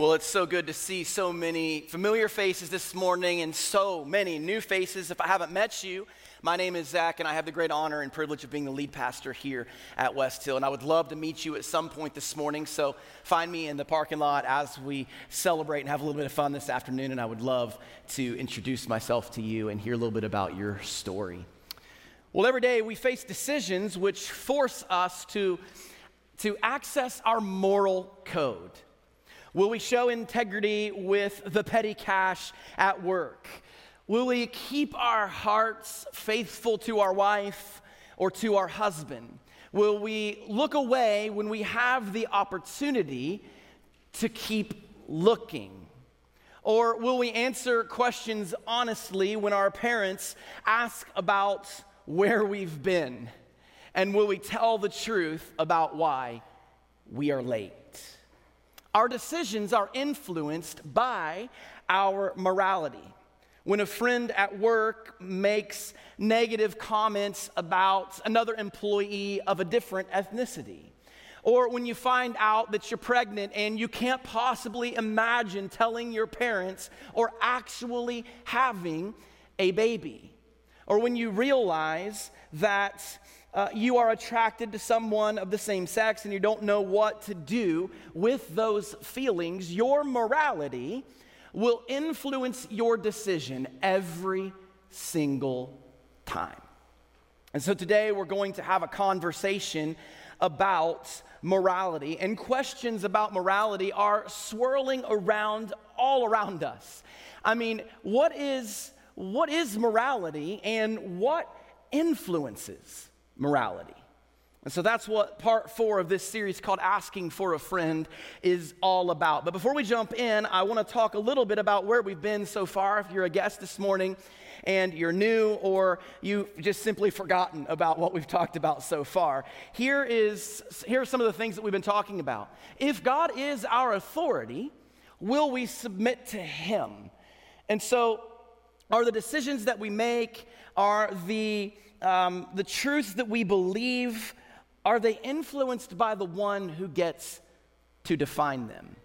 Well, it's so good to see so many familiar faces this morning and so many new faces. If I haven't met you, my name is Zach, and I have the great honor and privilege of being the lead pastor here at West Hill. And I would love to meet you at some point this morning. So find me in the parking lot as we celebrate and have a little bit of fun this afternoon. And I would love to introduce myself to you and hear a little bit about your story. Well, every day we face decisions which force us to, to access our moral code. Will we show integrity with the petty cash at work? Will we keep our hearts faithful to our wife or to our husband? Will we look away when we have the opportunity to keep looking? Or will we answer questions honestly when our parents ask about where we've been? And will we tell the truth about why we are late? Our decisions are influenced by our morality. When a friend at work makes negative comments about another employee of a different ethnicity, or when you find out that you're pregnant and you can't possibly imagine telling your parents or actually having a baby, or when you realize that uh, you are attracted to someone of the same sex and you don't know what to do with those feelings, your morality will influence your decision every single time. And so today we're going to have a conversation about morality, and questions about morality are swirling around all around us. I mean, what is, what is morality and what influences morality. And so that's what part four of this series called Asking for a Friend is all about. But before we jump in, I want to talk a little bit about where we've been so far. If you're a guest this morning and you're new or you've just simply forgotten about what we've talked about so far, here, is, here are some of the things that we've been talking about. If God is our authority, will we submit to Him? And so, are the decisions that we make, are the um, the truths that we believe, are they influenced by the one who gets to define them?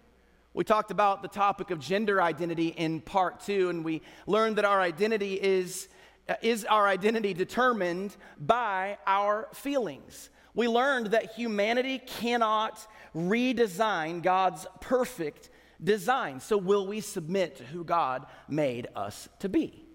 We talked about the topic of gender identity in part two, and we learned that our identity is, uh, is our identity determined by our feelings. We learned that humanity cannot redesign God's perfect design. So, will we submit to who God made us to be?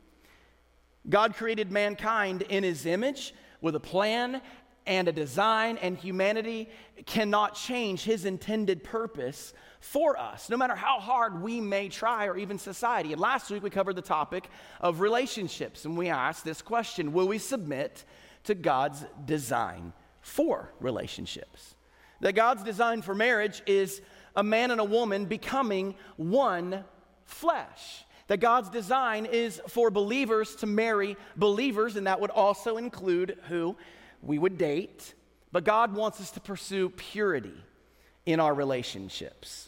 God created mankind in his image with a plan and a design, and humanity cannot change his intended purpose for us, no matter how hard we may try, or even society. And last week we covered the topic of relationships, and we asked this question Will we submit to God's design for relationships? That God's design for marriage is a man and a woman becoming one flesh that God's design is for believers to marry believers, and that would also include who we would date. But God wants us to pursue purity in our relationships.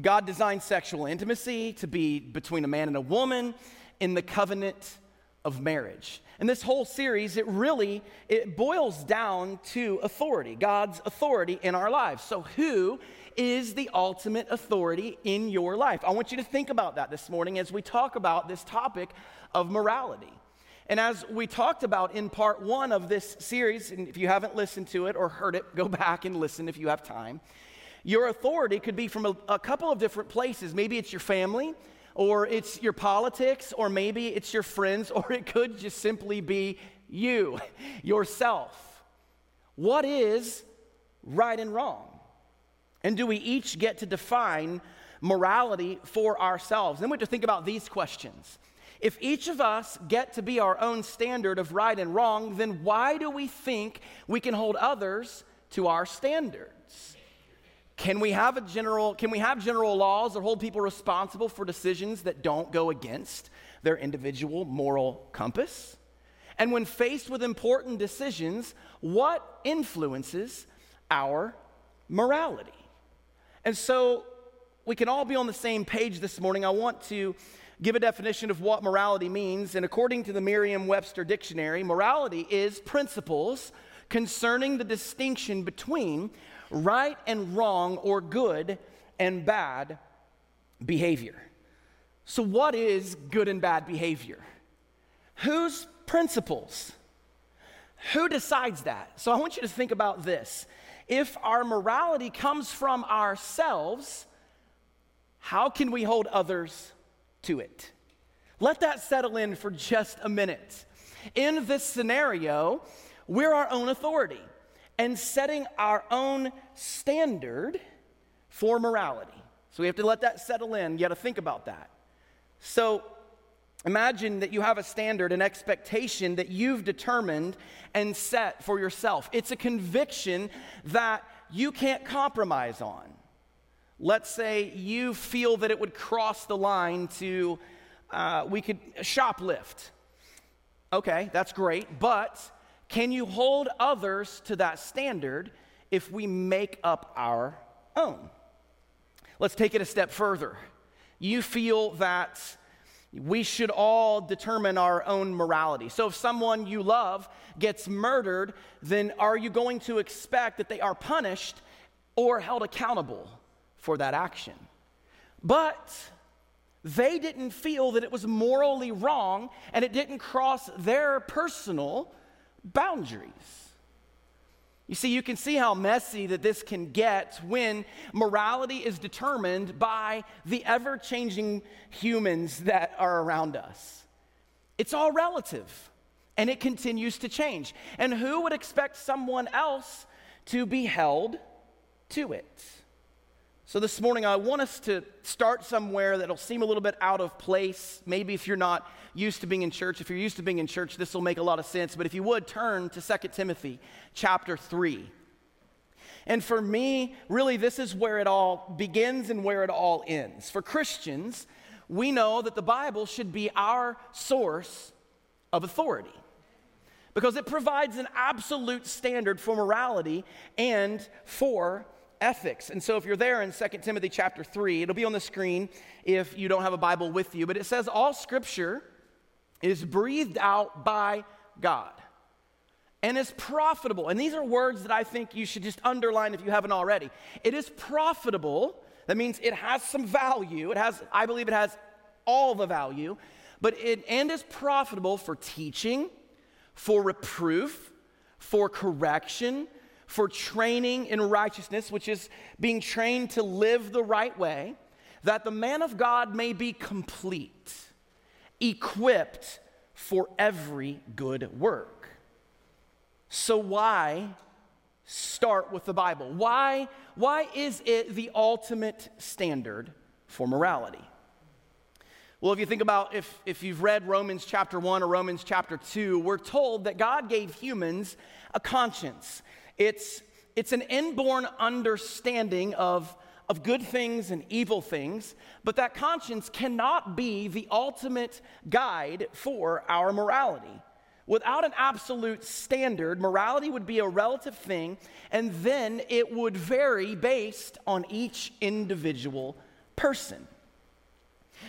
God designed sexual intimacy to be between a man and a woman in the covenant of marriage. And this whole series, it really it boils down to authority, God's authority in our lives. So who is the ultimate authority in your life? I want you to think about that this morning as we talk about this topic of morality. And as we talked about in part one of this series, and if you haven't listened to it or heard it, go back and listen if you have time. Your authority could be from a, a couple of different places. Maybe it's your family, or it's your politics, or maybe it's your friends, or it could just simply be you, yourself. What is right and wrong? And do we each get to define morality for ourselves? Then we have to think about these questions. If each of us get to be our own standard of right and wrong, then why do we think we can hold others to our standards? Can we have a general can we have general laws that hold people responsible for decisions that don't go against their individual moral compass? And when faced with important decisions, what influences our morality? And so we can all be on the same page this morning. I want to give a definition of what morality means. And according to the Merriam Webster Dictionary, morality is principles concerning the distinction between right and wrong or good and bad behavior. So, what is good and bad behavior? Whose principles? Who decides that? So, I want you to think about this. If our morality comes from ourselves, how can we hold others to it? Let that settle in for just a minute. In this scenario, we're our own authority and setting our own standard for morality. So we have to let that settle in. You got to think about that. So imagine that you have a standard, an expectation that you've determined and set for yourself. It's a conviction that you can't compromise on. Let's say you feel that it would cross the line to, uh, we could shoplift. Okay, that's great, but can you hold others to that standard if we make up our own? Let's take it a step further. You feel that we should all determine our own morality. So if someone you love gets murdered, then are you going to expect that they are punished or held accountable for that action? But they didn't feel that it was morally wrong and it didn't cross their personal boundaries. You see, you can see how messy that this can get when morality is determined by the ever changing humans that are around us. It's all relative and it continues to change. And who would expect someone else to be held to it? So, this morning, I want us to start somewhere that'll seem a little bit out of place. Maybe if you're not used to being in church, if you're used to being in church, this will make a lot of sense. But if you would, turn to 2 Timothy chapter 3. And for me, really, this is where it all begins and where it all ends. For Christians, we know that the Bible should be our source of authority because it provides an absolute standard for morality and for ethics. And so if you're there in 2 Timothy chapter 3, it'll be on the screen if you don't have a Bible with you, but it says all scripture is breathed out by God and is profitable. And these are words that I think you should just underline if you haven't already. It is profitable. That means it has some value. It has I believe it has all the value, but it and is profitable for teaching, for reproof, for correction, for training in righteousness, which is being trained to live the right way, that the man of God may be complete, equipped for every good work. So, why start with the Bible? Why, why is it the ultimate standard for morality? Well, if you think about if, if you've read Romans chapter 1 or Romans chapter 2, we're told that God gave humans a conscience. It's, it's an inborn understanding of, of good things and evil things, but that conscience cannot be the ultimate guide for our morality. Without an absolute standard, morality would be a relative thing, and then it would vary based on each individual person.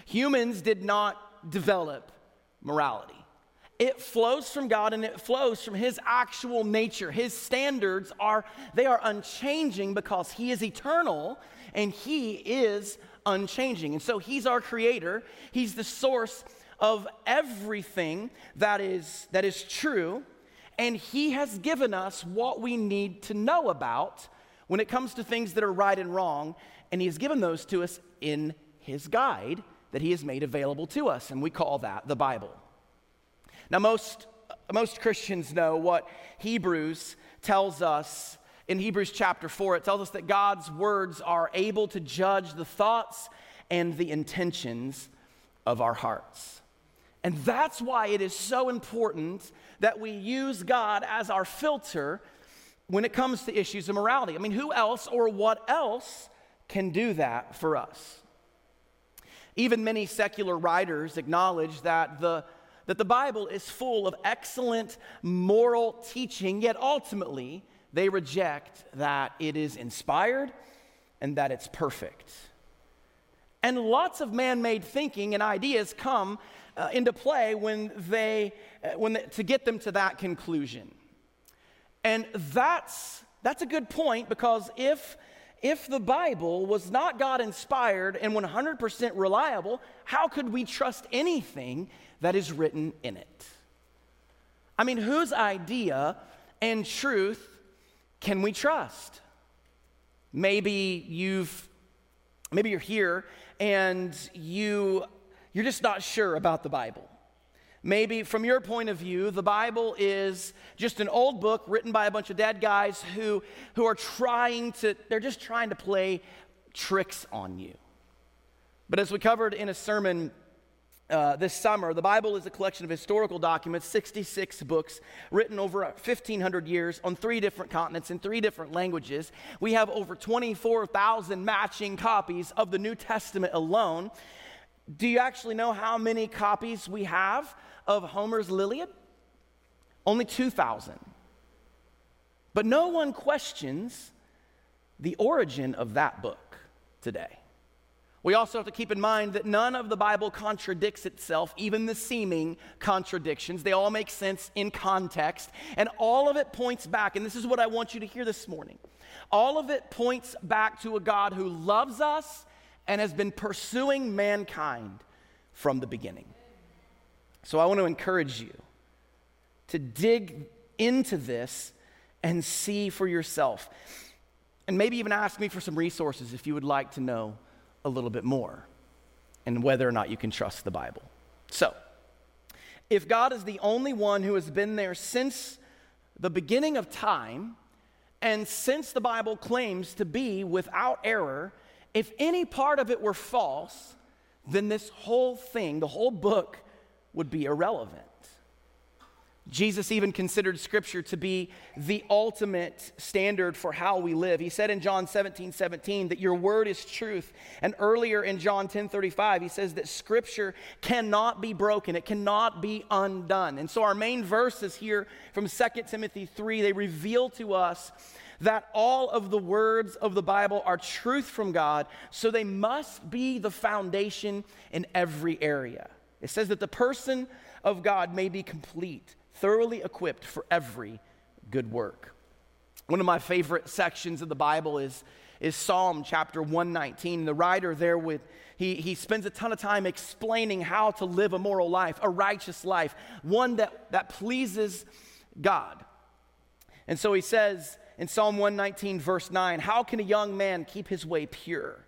Humans did not develop morality. It flows from God and it flows from his actual nature. His standards are they are unchanging because he is eternal and he is unchanging. And so he's our creator. He's the source of everything that is that is true and he has given us what we need to know about when it comes to things that are right and wrong and he has given those to us in his guide that he has made available to us and we call that the Bible. Now, most, most Christians know what Hebrews tells us in Hebrews chapter 4. It tells us that God's words are able to judge the thoughts and the intentions of our hearts. And that's why it is so important that we use God as our filter when it comes to issues of morality. I mean, who else or what else can do that for us? Even many secular writers acknowledge that the that the Bible is full of excellent moral teaching, yet ultimately they reject that it is inspired and that it's perfect. And lots of man made thinking and ideas come uh, into play when they, uh, when they, to get them to that conclusion. And that's, that's a good point because if if the Bible was not God inspired and 100% reliable, how could we trust anything that is written in it? I mean, whose idea and truth can we trust? Maybe you've maybe you're here and you you're just not sure about the Bible. Maybe from your point of view, the Bible is just an old book written by a bunch of dead guys who, who are trying to, they're just trying to play tricks on you. But as we covered in a sermon uh, this summer, the Bible is a collection of historical documents, 66 books written over 1,500 years on three different continents in three different languages. We have over 24,000 matching copies of the New Testament alone. Do you actually know how many copies we have of Homer's Iliad? Only 2,000. But no one questions the origin of that book today. We also have to keep in mind that none of the Bible contradicts itself, even the seeming contradictions. They all make sense in context, and all of it points back, and this is what I want you to hear this morning. All of it points back to a God who loves us and has been pursuing mankind from the beginning. So I want to encourage you to dig into this and see for yourself. And maybe even ask me for some resources if you would like to know a little bit more and whether or not you can trust the Bible. So, if God is the only one who has been there since the beginning of time, and since the Bible claims to be without error, if any part of it were false, then this whole thing, the whole book, would be irrelevant. Jesus even considered Scripture to be the ultimate standard for how we live. He said in John 17, 17 that your word is truth. And earlier in John 10, 35, he says that Scripture cannot be broken, it cannot be undone. And so our main verses here from 2 Timothy 3, they reveal to us that all of the words of the Bible are truth from God, so they must be the foundation in every area. It says that the person of God may be complete, thoroughly equipped for every good work. One of my favorite sections of the Bible is, is Psalm chapter 119. The writer there with he, he spends a ton of time explaining how to live a moral life, a righteous life, one that, that pleases God. And so he says in Psalm 119, verse 9, How can a young man keep his way pure?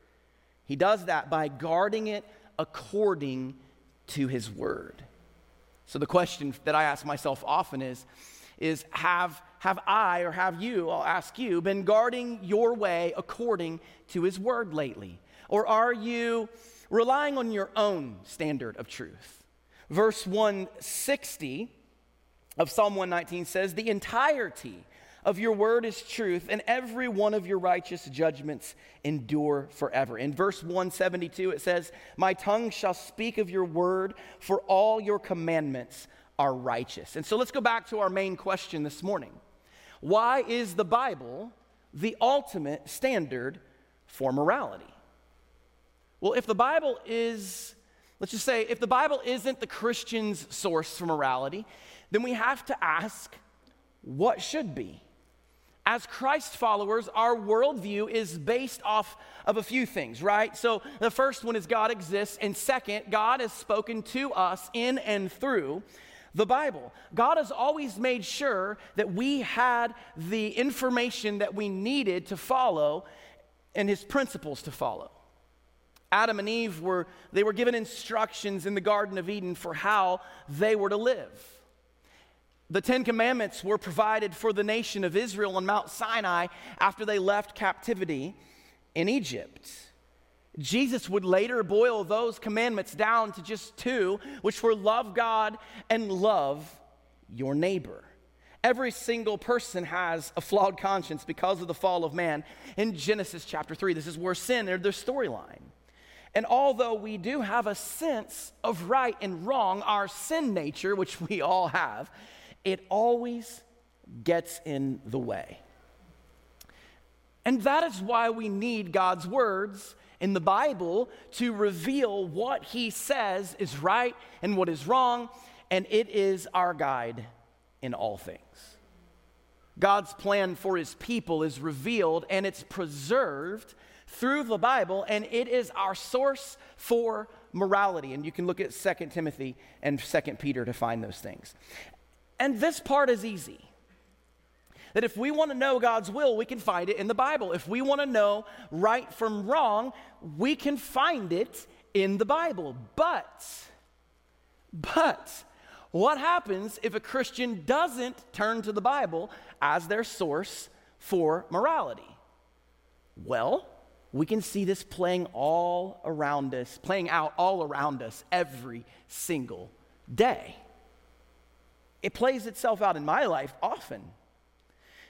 He does that by guarding it according to his word. So the question that I ask myself often is, is have, have I or have you, I'll ask you, been guarding your way according to his word lately? Or are you relying on your own standard of truth? Verse 160 of Psalm 119 says, The entirety of your word is truth, and every one of your righteous judgments endure forever. In verse 172, it says, My tongue shall speak of your word, for all your commandments are righteous. And so let's go back to our main question this morning Why is the Bible the ultimate standard for morality? Well, if the Bible is, let's just say, if the Bible isn't the Christian's source for morality, then we have to ask, what should be? As Christ followers, our worldview is based off of a few things, right? So the first one is God exists, and second, God has spoken to us in and through the Bible. God has always made sure that we had the information that we needed to follow and his principles to follow. Adam and Eve were they were given instructions in the garden of Eden for how they were to live. The Ten Commandments were provided for the nation of Israel on Mount Sinai after they left captivity in Egypt. Jesus would later boil those commandments down to just two, which were love God and love your neighbor. Every single person has a flawed conscience because of the fall of man. In Genesis chapter 3, this is where sin entered their storyline. And although we do have a sense of right and wrong, our sin nature, which we all have, it always gets in the way. And that is why we need God's words in the Bible to reveal what He says is right and what is wrong, and it is our guide in all things. God's plan for his people is revealed and it's preserved through the Bible, and it is our source for morality. And you can look at 2 Timothy and 2 Peter to find those things. And this part is easy. That if we want to know God's will, we can find it in the Bible. If we want to know right from wrong, we can find it in the Bible. But, but, what happens if a Christian doesn't turn to the Bible as their source for morality? Well, we can see this playing all around us, playing out all around us every single day. It plays itself out in my life often.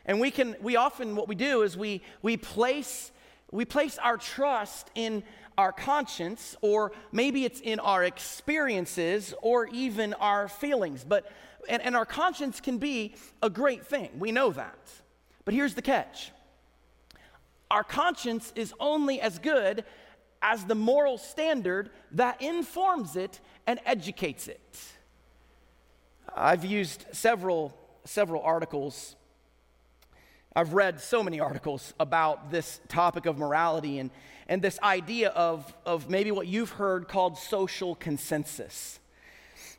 And we can, we often, what we do is we, we place, we place our trust in our conscience, or maybe it's in our experiences, or even our feelings. But, and, and our conscience can be a great thing. We know that. But here's the catch our conscience is only as good as the moral standard that informs it and educates it. I've used several, several articles I've read so many articles about this topic of morality and, and this idea of, of maybe what you've heard called social consensus.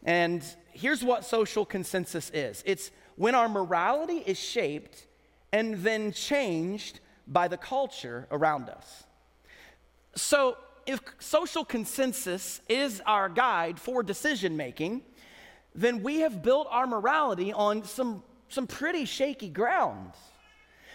And here's what social consensus is it's when our morality is shaped and then changed by the culture around us. So, if social consensus is our guide for decision making, then we have built our morality on some, some pretty shaky ground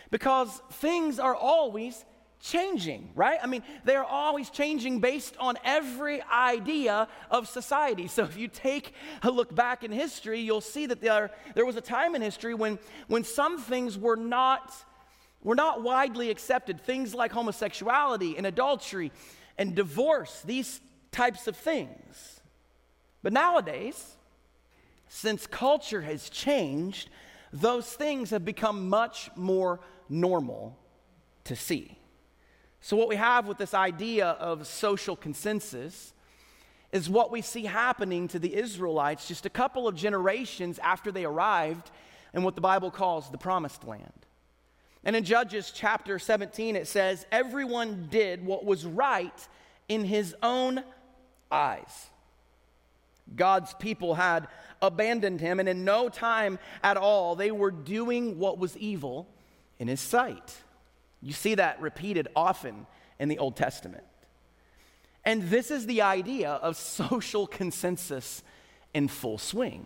because things are always changing, right? I mean, they're always changing based on every idea of society. So if you take a look back in history, you'll see that there, there was a time in history when, when some things were not, were not widely accepted. Things like homosexuality and adultery and divorce, these types of things. But nowadays, since culture has changed, those things have become much more normal to see. So, what we have with this idea of social consensus is what we see happening to the Israelites just a couple of generations after they arrived in what the Bible calls the promised land. And in Judges chapter 17, it says, Everyone did what was right in his own eyes. God's people had abandoned him, and in no time at all, they were doing what was evil in his sight. You see that repeated often in the Old Testament. And this is the idea of social consensus in full swing.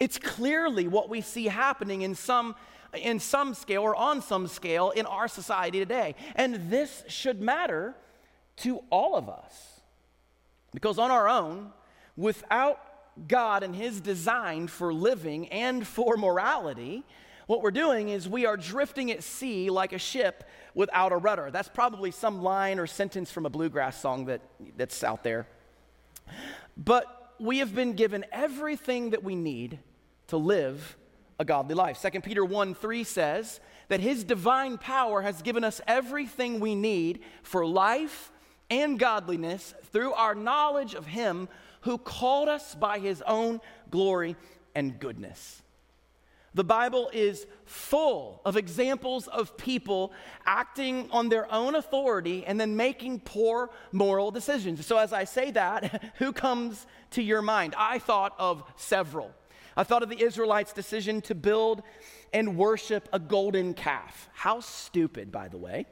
It's clearly what we see happening in some, in some scale or on some scale in our society today. And this should matter to all of us. Because on our own, without God and His design for living and for morality, what we're doing is we are drifting at sea like a ship without a rudder. That's probably some line or sentence from a bluegrass song that, that's out there. But we have been given everything that we need to live a godly life. 2 Peter 1 3 says that his divine power has given us everything we need for life and godliness through our knowledge of him who called us by his own glory and goodness. The Bible is full of examples of people acting on their own authority and then making poor moral decisions. So, as I say that, who comes to your mind? I thought of several. I thought of the Israelites' decision to build and worship a golden calf. How stupid, by the way.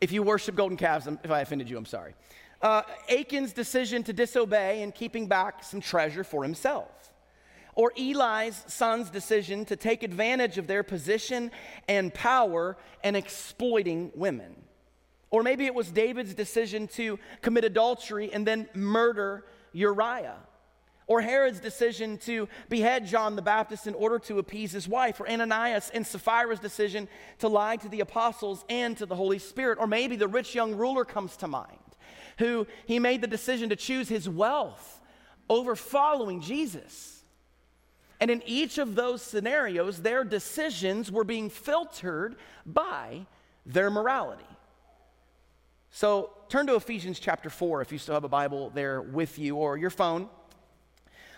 If you worship golden calves, if I offended you, I'm sorry. Uh, Achan's decision to disobey and keeping back some treasure for himself or Eli's son's decision to take advantage of their position and power and exploiting women. Or maybe it was David's decision to commit adultery and then murder Uriah. Or Herod's decision to behead John the Baptist in order to appease his wife. Or Ananias and Sapphira's decision to lie to the apostles and to the Holy Spirit. Or maybe the rich young ruler comes to mind, who he made the decision to choose his wealth over following Jesus. And in each of those scenarios, their decisions were being filtered by their morality. So turn to Ephesians chapter 4 if you still have a Bible there with you or your phone.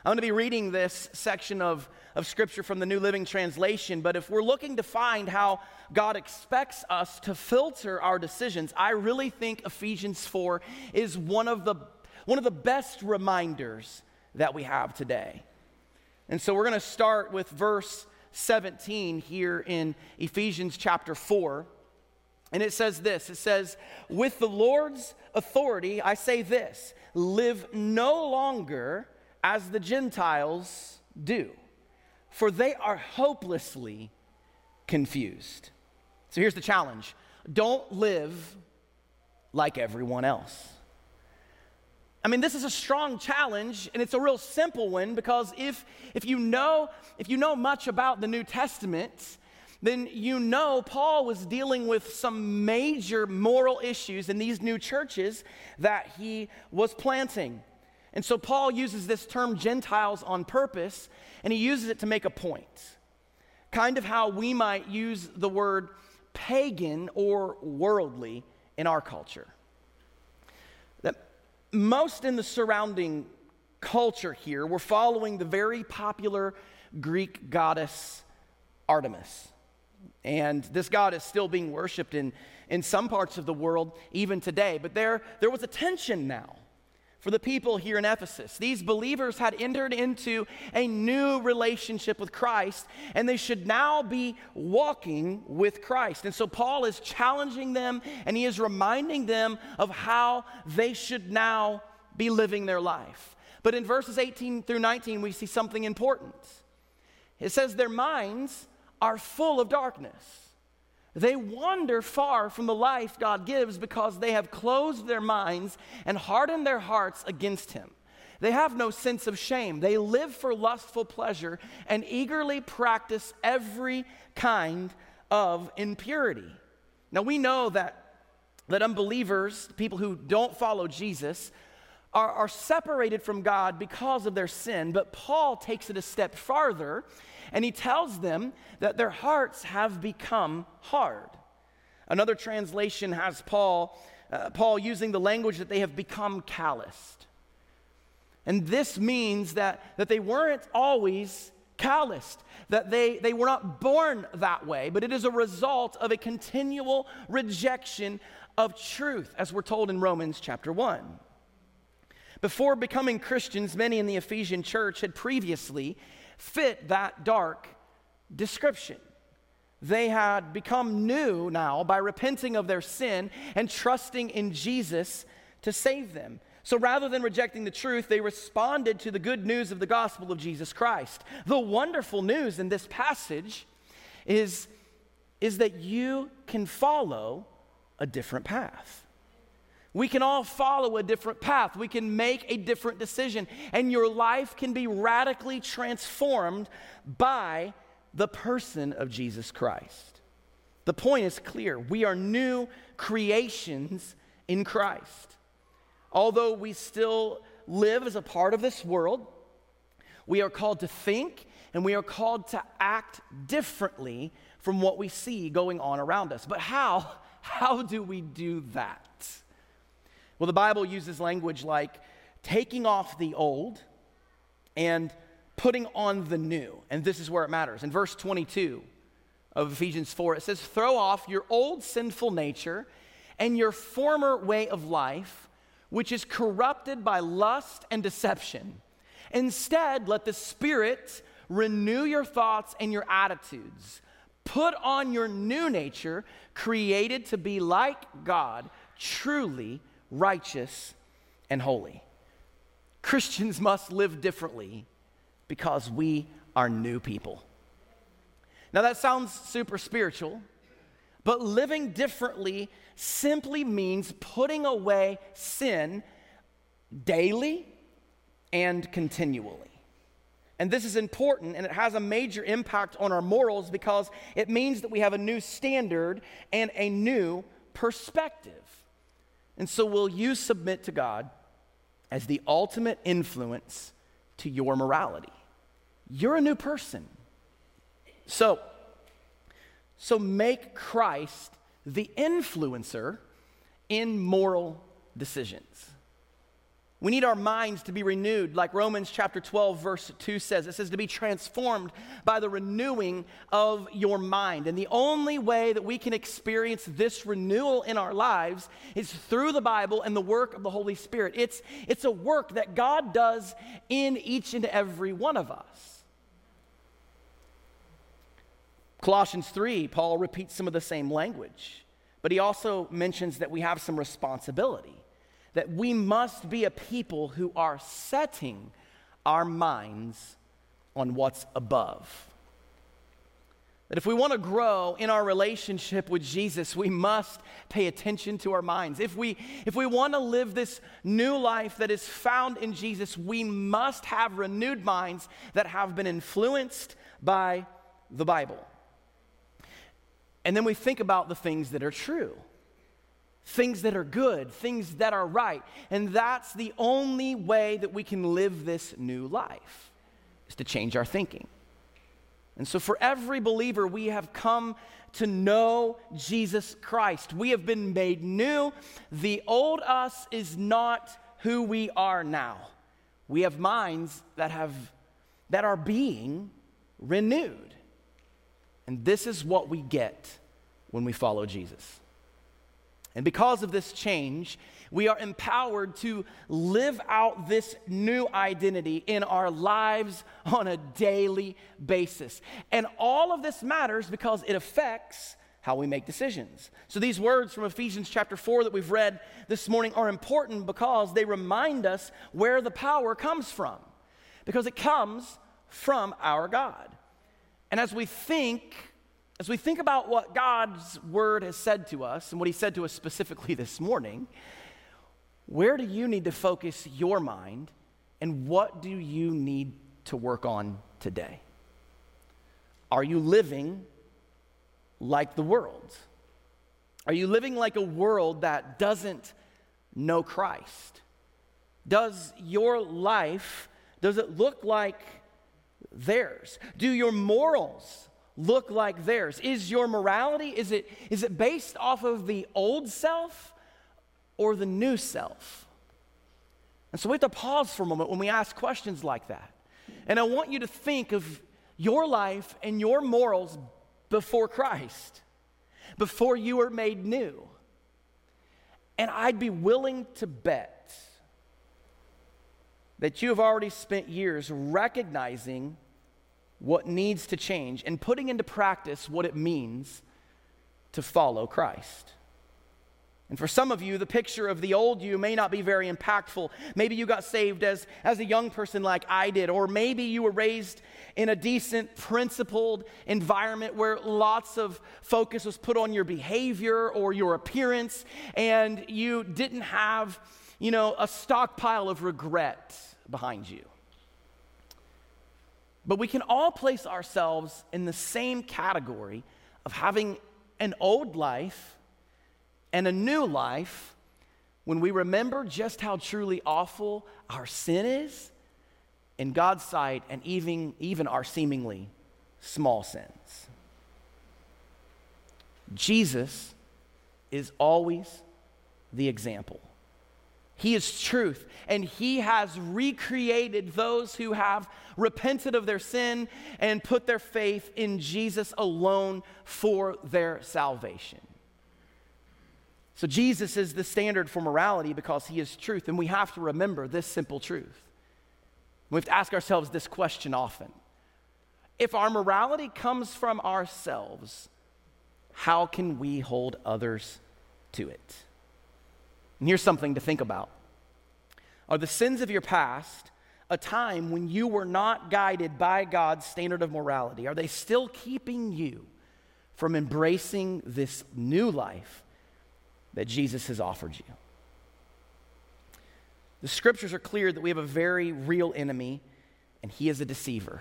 I'm going to be reading this section of, of Scripture from the New Living Translation, but if we're looking to find how God expects us to filter our decisions, I really think Ephesians 4 is one of the, one of the best reminders that we have today. And so we're going to start with verse 17 here in Ephesians chapter 4. And it says this it says, With the Lord's authority, I say this live no longer as the Gentiles do, for they are hopelessly confused. So here's the challenge don't live like everyone else. I mean, this is a strong challenge, and it's a real simple one because if, if, you know, if you know much about the New Testament, then you know Paul was dealing with some major moral issues in these new churches that he was planting. And so Paul uses this term Gentiles on purpose, and he uses it to make a point. Kind of how we might use the word pagan or worldly in our culture. That most in the surrounding culture here were following the very popular Greek goddess Artemis. And this god is still being worshiped in, in some parts of the world even today. But there, there was a tension now for the people here in Ephesus. These believers had entered into a new relationship with Christ, and they should now be walking with Christ. And so Paul is challenging them and he is reminding them of how they should now be living their life. But in verses 18 through 19, we see something important. It says, Their minds are full of darkness. They wander far from the life God gives because they have closed their minds and hardened their hearts against Him. They have no sense of shame. They live for lustful pleasure and eagerly practice every kind of impurity. Now, we know that, that unbelievers, people who don't follow Jesus, are, are separated from God because of their sin, but Paul takes it a step farther and he tells them that their hearts have become hard. Another translation has Paul, uh, Paul using the language that they have become calloused. And this means that, that they weren't always calloused, that they, they were not born that way, but it is a result of a continual rejection of truth, as we're told in Romans chapter 1. Before becoming Christians, many in the Ephesian church had previously fit that dark description. They had become new now by repenting of their sin and trusting in Jesus to save them. So rather than rejecting the truth, they responded to the good news of the gospel of Jesus Christ. The wonderful news in this passage is, is that you can follow a different path. We can all follow a different path. We can make a different decision. And your life can be radically transformed by the person of Jesus Christ. The point is clear we are new creations in Christ. Although we still live as a part of this world, we are called to think and we are called to act differently from what we see going on around us. But how? How do we do that? Well, the Bible uses language like taking off the old and putting on the new. And this is where it matters. In verse 22 of Ephesians 4, it says, Throw off your old sinful nature and your former way of life, which is corrupted by lust and deception. Instead, let the Spirit renew your thoughts and your attitudes. Put on your new nature, created to be like God, truly righteous, and holy. Christians must live differently because we are new people. Now, that sounds super spiritual, but living differently simply means putting away sin daily and continually. And this is important and it has a major impact on our morals because it means that we have a new standard and a new perspective. And so, will you submit to God as the ultimate influence to your morality? You're a new person. So, so make Christ the influencer in moral decisions. We need our minds to be renewed, like Romans chapter 12, verse 2 says. It says to be transformed by the renewing of your mind. And the only way that we can experience this renewal in our lives is through the Bible and the work of the Holy Spirit. It's, it's a work that God does in each and every one of us. Colossians 3, Paul repeats some of the same language, but he also mentions that we have some responsibility that we must be a people who are setting our minds on what's above. That if we want to grow in our relationship with Jesus, we must pay attention to our minds. If we, if we want to live this new life that is found in Jesus, we must have renewed minds that have been influenced by the Bible. And then we think about the things that are true things that are good, things that are right. And that's the only way that we can live this new life, is to change our thinking. And so, for every believer, we have come to know Jesus Christ. We have been made new. The old us is not who we are now. We have minds that have that are being renewed. And this is what we get when we follow Jesus. And because of this change, we are empowered to live out this new identity in our lives on a daily basis. And all of this matters because it affects how we make decisions. So these words from Ephesians chapter 4 that we've read this morning are important because they remind us where the power comes from. Because it comes from our God. And as we think as we think about what God's word has said to us and what he said to us specifically this morning, where do you need to focus your mind and what do you need to work on today? Are you living like the world? Are you living like a world that doesn't know Christ? Does your life does it look like theirs? Do your morals look like theirs? Is your morality, is it, is it based off of the old self or the new self? And so we have to pause for a moment when we ask questions like that. And I want you to think of your life and your morals before Christ, before you were made new. And I'd be willing to bet that you have already spent years recognizing what needs to change and putting into practice what it means to follow Christ. And for some of you, the picture of the old you may not be very impactful. Maybe you got saved as, as a young person like I did, or maybe you were raised in a decent, principled environment where lots of focus was put on your behavior or your appearance, and you didn't have, you know, a stockpile of regret behind you. But we can all place ourselves in the same category of having an old life and a new life when we remember just how truly awful our sin is in God's sight and even, even our seemingly small sins. Jesus is always the example. He is truth, and He has recreated those who have repented of their sin and put their faith in Jesus alone for their salvation. So, Jesus is the standard for morality because He is truth, and we have to remember this simple truth. We have to ask ourselves this question often If our morality comes from ourselves, how can we hold others to it? And here's something to think about Are the sins of your past a time when you were not guided by God's standard of morality? Are they still keeping you from embracing this new life that Jesus has offered you? The scriptures are clear that we have a very real enemy, and he is a deceiver.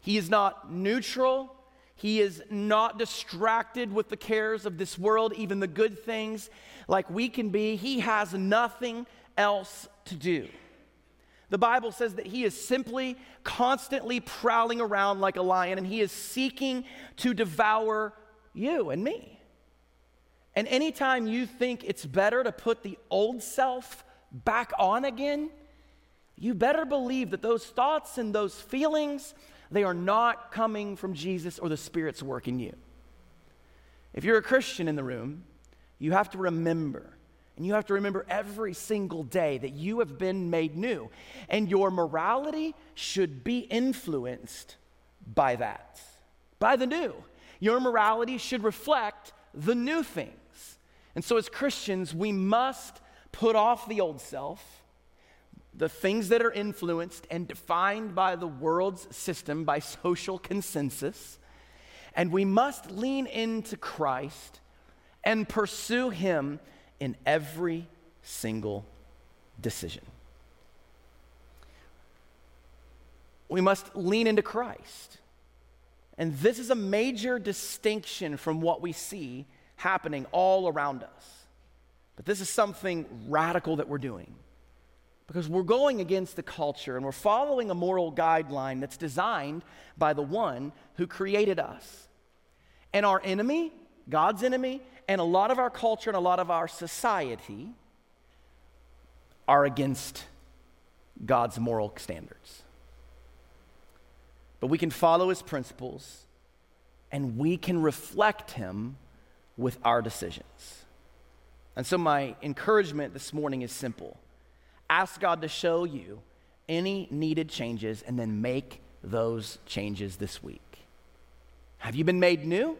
He is not neutral he is not distracted with the cares of this world, even the good things like we can be. He has nothing else to do. The Bible says that he is simply constantly prowling around like a lion and he is seeking to devour you and me. And anytime you think it's better to put the old self back on again, you better believe that those thoughts and those feelings, they are not coming from Jesus or the Spirit's work in you. If you're a Christian in the room, you have to remember, and you have to remember every single day that you have been made new. And your morality should be influenced by that, by the new. Your morality should reflect the new things. And so, as Christians, we must put off the old self, the things that are influenced and defined by the world's system, by social consensus, and we must lean into Christ and pursue Him in every single decision. We must lean into Christ. And this is a major distinction from what we see happening all around us. But this is something radical that we're doing because we're going against the culture and we're following a moral guideline that's designed by the one who created us. And our enemy, God's enemy, and a lot of our culture and a lot of our society are against God's moral standards. But we can follow his principles and we can reflect him with our decisions. And so, my encouragement this morning is simple ask God to show you any needed changes and then make those changes this week. Have you been made new?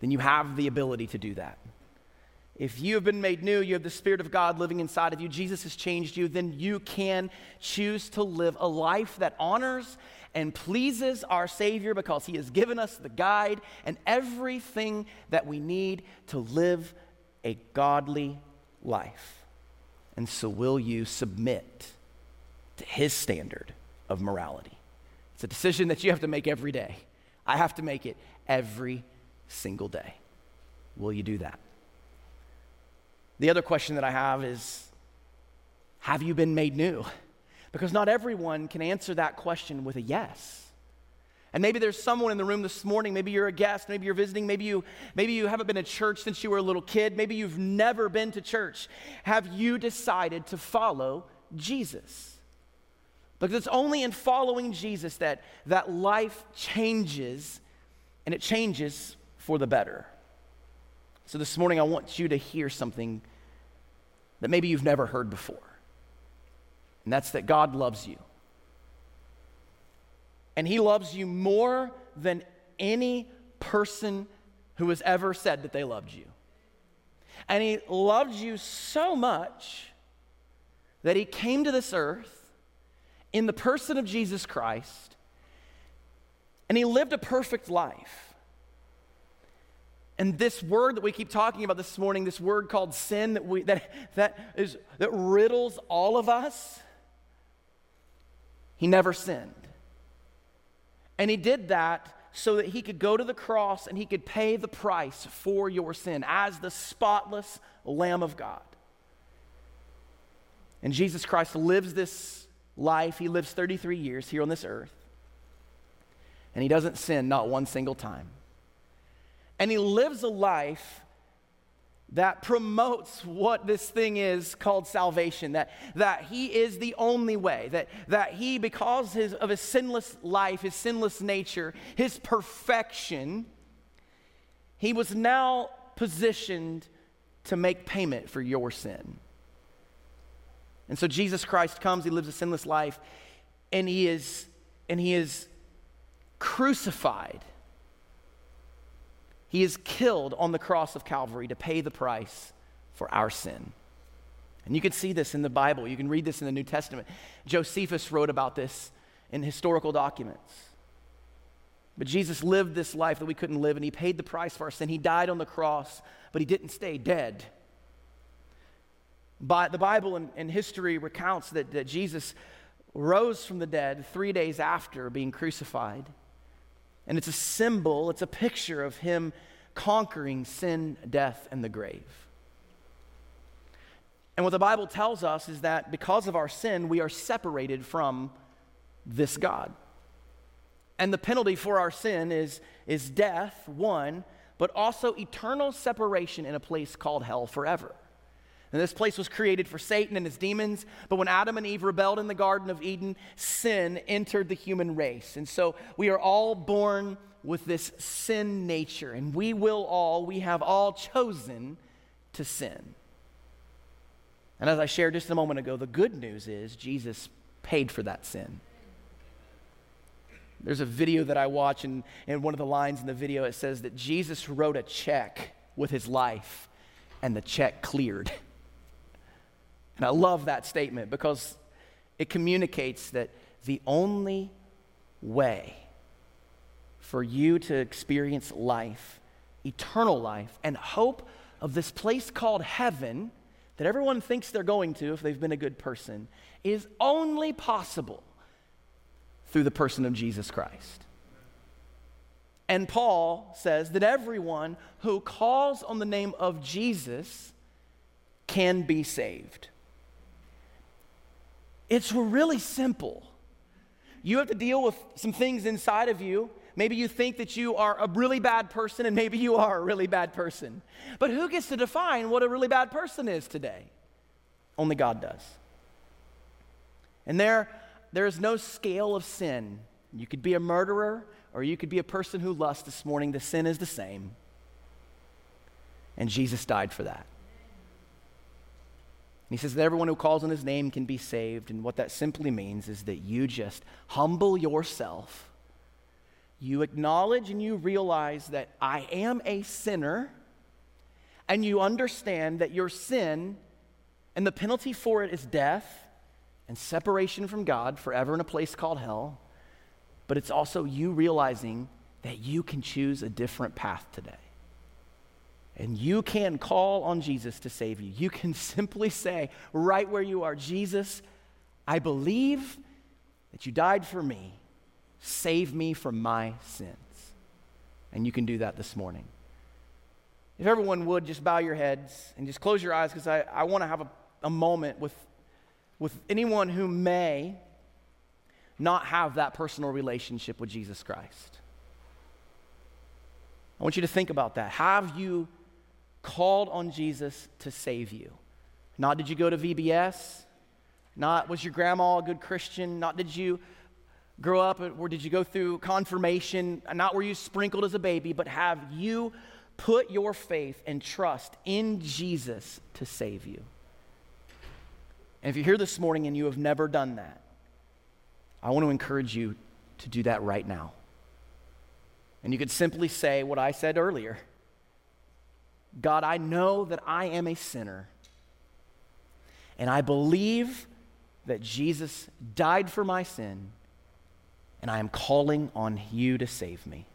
Then you have the ability to do that. If you have been made new, you have the Spirit of God living inside of you, Jesus has changed you, then you can choose to live a life that honors and pleases our Savior because He has given us the guide and everything that we need to live a godly life. And so, will you submit to His standard of morality? It's a decision that you have to make every day. I have to make it every single day. Will you do that? The other question that I have is Have you been made new? Because not everyone can answer that question with a yes. And maybe there's someone in the room this morning, maybe you're a guest, maybe you're visiting, maybe you maybe you haven't been to church since you were a little kid, maybe you've never been to church. Have you decided to follow Jesus? Because it's only in following Jesus that that life changes and it changes for the better. So this morning, I want you to hear something that maybe you've never heard before. And that's that God loves you. And He loves you more than any person who has ever said that they loved you. And He loved you so much that He came to this earth in the person of Jesus Christ and He lived a perfect life. And this word that we keep talking about this morning, this word called sin that, we, that, that, is, that riddles all of us, he never sinned. And he did that so that he could go to the cross and he could pay the price for your sin as the spotless Lamb of God. And Jesus Christ lives this life. He lives 33 years here on this earth. And he doesn't sin not one single time. And he lives a life that promotes what this thing is called salvation that, that he is the only way that, that he because his, of his sinless life his sinless nature his perfection he was now positioned to make payment for your sin. And so jesus christ comes he lives a sinless life and he is and he is crucified he is killed on the cross of Calvary to pay the price for our sin. And you can see this in the Bible. You can read this in the New Testament. Josephus wrote about this in historical documents. But Jesus lived this life that we couldn't live, and he paid the price for our sin. He died on the cross, but he didn't stay dead. But the Bible and, history recounts that, that Jesus rose from the dead three days after being crucified. And it's a symbol, it's a picture of him conquering sin, death, and the grave. And what the Bible tells us is that because of our sin, we are separated from this God. And the penalty for our sin is, is death, one, but also eternal separation in a place called hell forever. And this place was created for Satan and his demons. But when Adam and Eve rebelled in the Garden of Eden, sin entered the human race. And so we are all born with this sin nature. And we will all, we have all chosen to sin. And as I shared just a moment ago, the good news is Jesus paid for that sin. There's a video that I watch, and, and one of the lines in the video it says that Jesus wrote a check with his life, and the check cleared. And I love that statement because it communicates that the only way for you to experience life, eternal life, and hope of this place called heaven that everyone thinks they're going to if they've been a good person is only possible through the person of Jesus Christ. And Paul says that everyone who calls on the name of Jesus can be saved. It's really simple. You have to deal with some things inside of you. Maybe you think that you are a really bad person, and maybe you are a really bad person. But who gets to define what a really bad person is today? Only God does. And there, there is no scale of sin. You could be a murderer or you could be a person who lusts this morning. The sin is the same. And Jesus died for that. And he says that everyone who calls on his name can be saved. And what that simply means is that you just humble yourself. You acknowledge and you realize that I am a sinner. And you understand that your sin and the penalty for it is death and separation from God forever in a place called hell. But it's also you realizing that you can choose a different path today. And you can call on Jesus to save you. You can simply say, right where you are, Jesus, I believe that you died for me. Save me from my sins. And you can do that this morning. If everyone would just bow your heads and just close your eyes, because I, I want to have a, a moment with with anyone who may not have that personal relationship with Jesus Christ. I want you to think about that. Have you called on Jesus to save you? Not did you go to VBS? Not was your grandma a good Christian? Not did you grow up or did you go through confirmation? Not were you sprinkled as a baby, but have you put your faith and trust in Jesus to save you? And if you're here this morning and you have never done that, I want to encourage you to do that right now. And you could simply say what I said earlier God, I know that I am a sinner, and I believe that Jesus died for my sin, and I am calling on you to save me.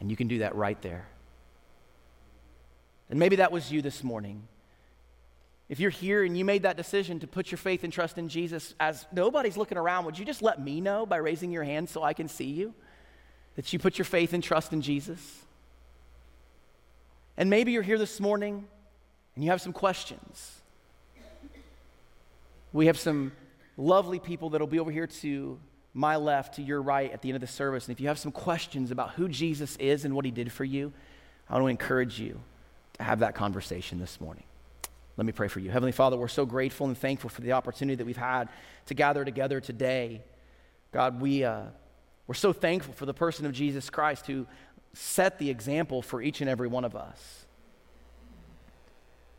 And you can do that right there. And maybe that was you this morning. If you're here and you made that decision to put your faith and trust in Jesus, as nobody's looking around, would you just let me know by raising your hand so I can see you that you put your faith and trust in Jesus? And maybe you're here this morning and you have some questions. We have some lovely people that'll be over here to my left, to your right at the end of the service. And if you have some questions about who Jesus is and what he did for you, I want to encourage you to have that conversation this morning. Let me pray for you. Heavenly Father, we're so grateful and thankful for the opportunity that we've had to gather together today. God, we, uh, we're so thankful for the person of Jesus Christ who set the example for each and every one of us.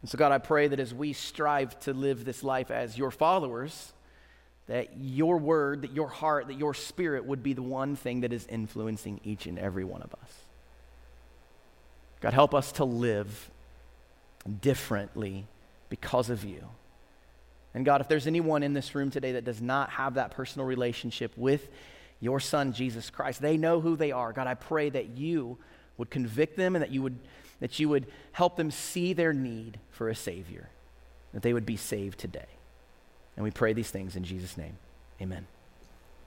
And so, God, I pray that as we strive to live this life as your followers, that your word, that your heart, that your spirit would be the one thing that is influencing each and every one of us. God, help us to live differently because of you. And God, if there's anyone in this room today that does not have that personal relationship with your son, Jesus Christ, they know who they are. God, I pray that you would convict them and that you would, that you would help them see their need for a Savior, that they would be saved today. And we pray these things in Jesus' name. Amen.